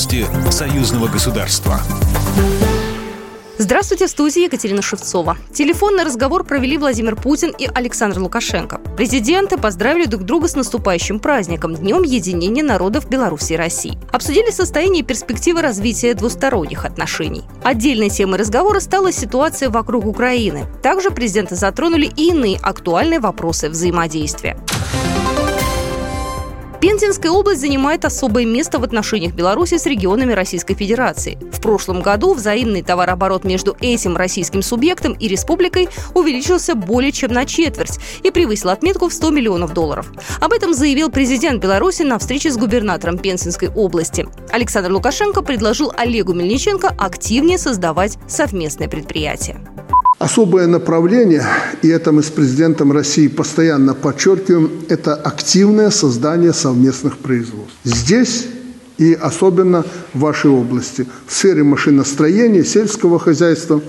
Новости союзного государства. Здравствуйте, в студии Екатерина Шевцова. Телефонный разговор провели Владимир Путин и Александр Лукашенко. Президенты поздравили друг друга с наступающим праздником – Днем единения народов Беларуси и России. Обсудили состояние и перспективы развития двусторонних отношений. Отдельной темой разговора стала ситуация вокруг Украины. Также президенты затронули и иные актуальные вопросы взаимодействия. Пензенская область занимает особое место в отношениях Беларуси с регионами Российской Федерации. В прошлом году взаимный товарооборот между этим российским субъектом и республикой увеличился более чем на четверть и превысил отметку в 100 миллионов долларов. Об этом заявил президент Беларуси на встрече с губернатором Пензенской области. Александр Лукашенко предложил Олегу Мельниченко активнее создавать совместное предприятие. Особое направление, и это мы с президентом России постоянно подчеркиваем, это активное создание совместных производств. Здесь и особенно в вашей области, в сфере машиностроения, сельского хозяйства,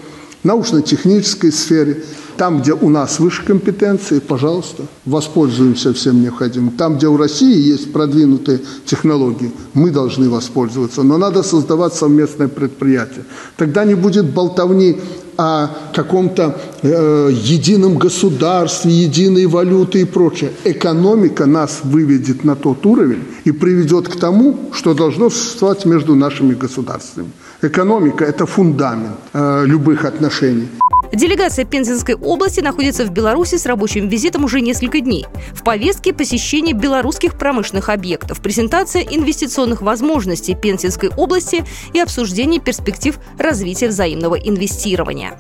научно-технической сфере, там, где у нас выше компетенции, пожалуйста, воспользуемся всем необходимым. Там, где у России есть продвинутые технологии, мы должны воспользоваться. Но надо создавать совместное предприятие. Тогда не будет болтовни о каком-то э, едином государстве, единой валюты и прочее. Экономика нас выведет на тот уровень и приведет к тому, что должно существовать между нашими государствами. Экономика – это фундамент э, любых отношений. Делегация Пензенской области находится в Беларуси с рабочим визитом уже несколько дней. В повестке посещение белорусских промышленных объектов, презентация инвестиционных возможностей Пензенской области и обсуждение перспектив развития взаимного инвестирования.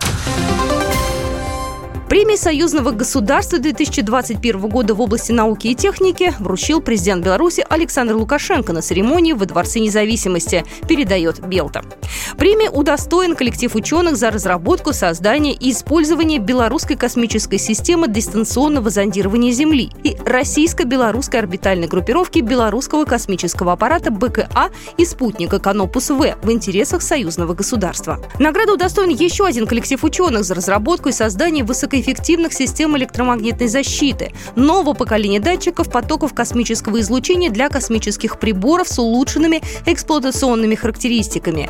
Премии союзного государства 2021 года в области науки и техники вручил президент Беларуси Александр Лукашенко на церемонии во Дворце независимости, передает Белта. Премия удостоен коллектив ученых за разработку, создание и использование белорусской космической системы дистанционного зондирования Земли и российско-белорусской орбитальной группировки белорусского космического аппарата БКА и спутника Канопус-В в интересах союзного государства. Награду удостоен еще один коллектив ученых за разработку и создание высокой эффективных систем электромагнитной защиты, нового поколения датчиков потоков космического излучения для космических приборов с улучшенными эксплуатационными характеристиками.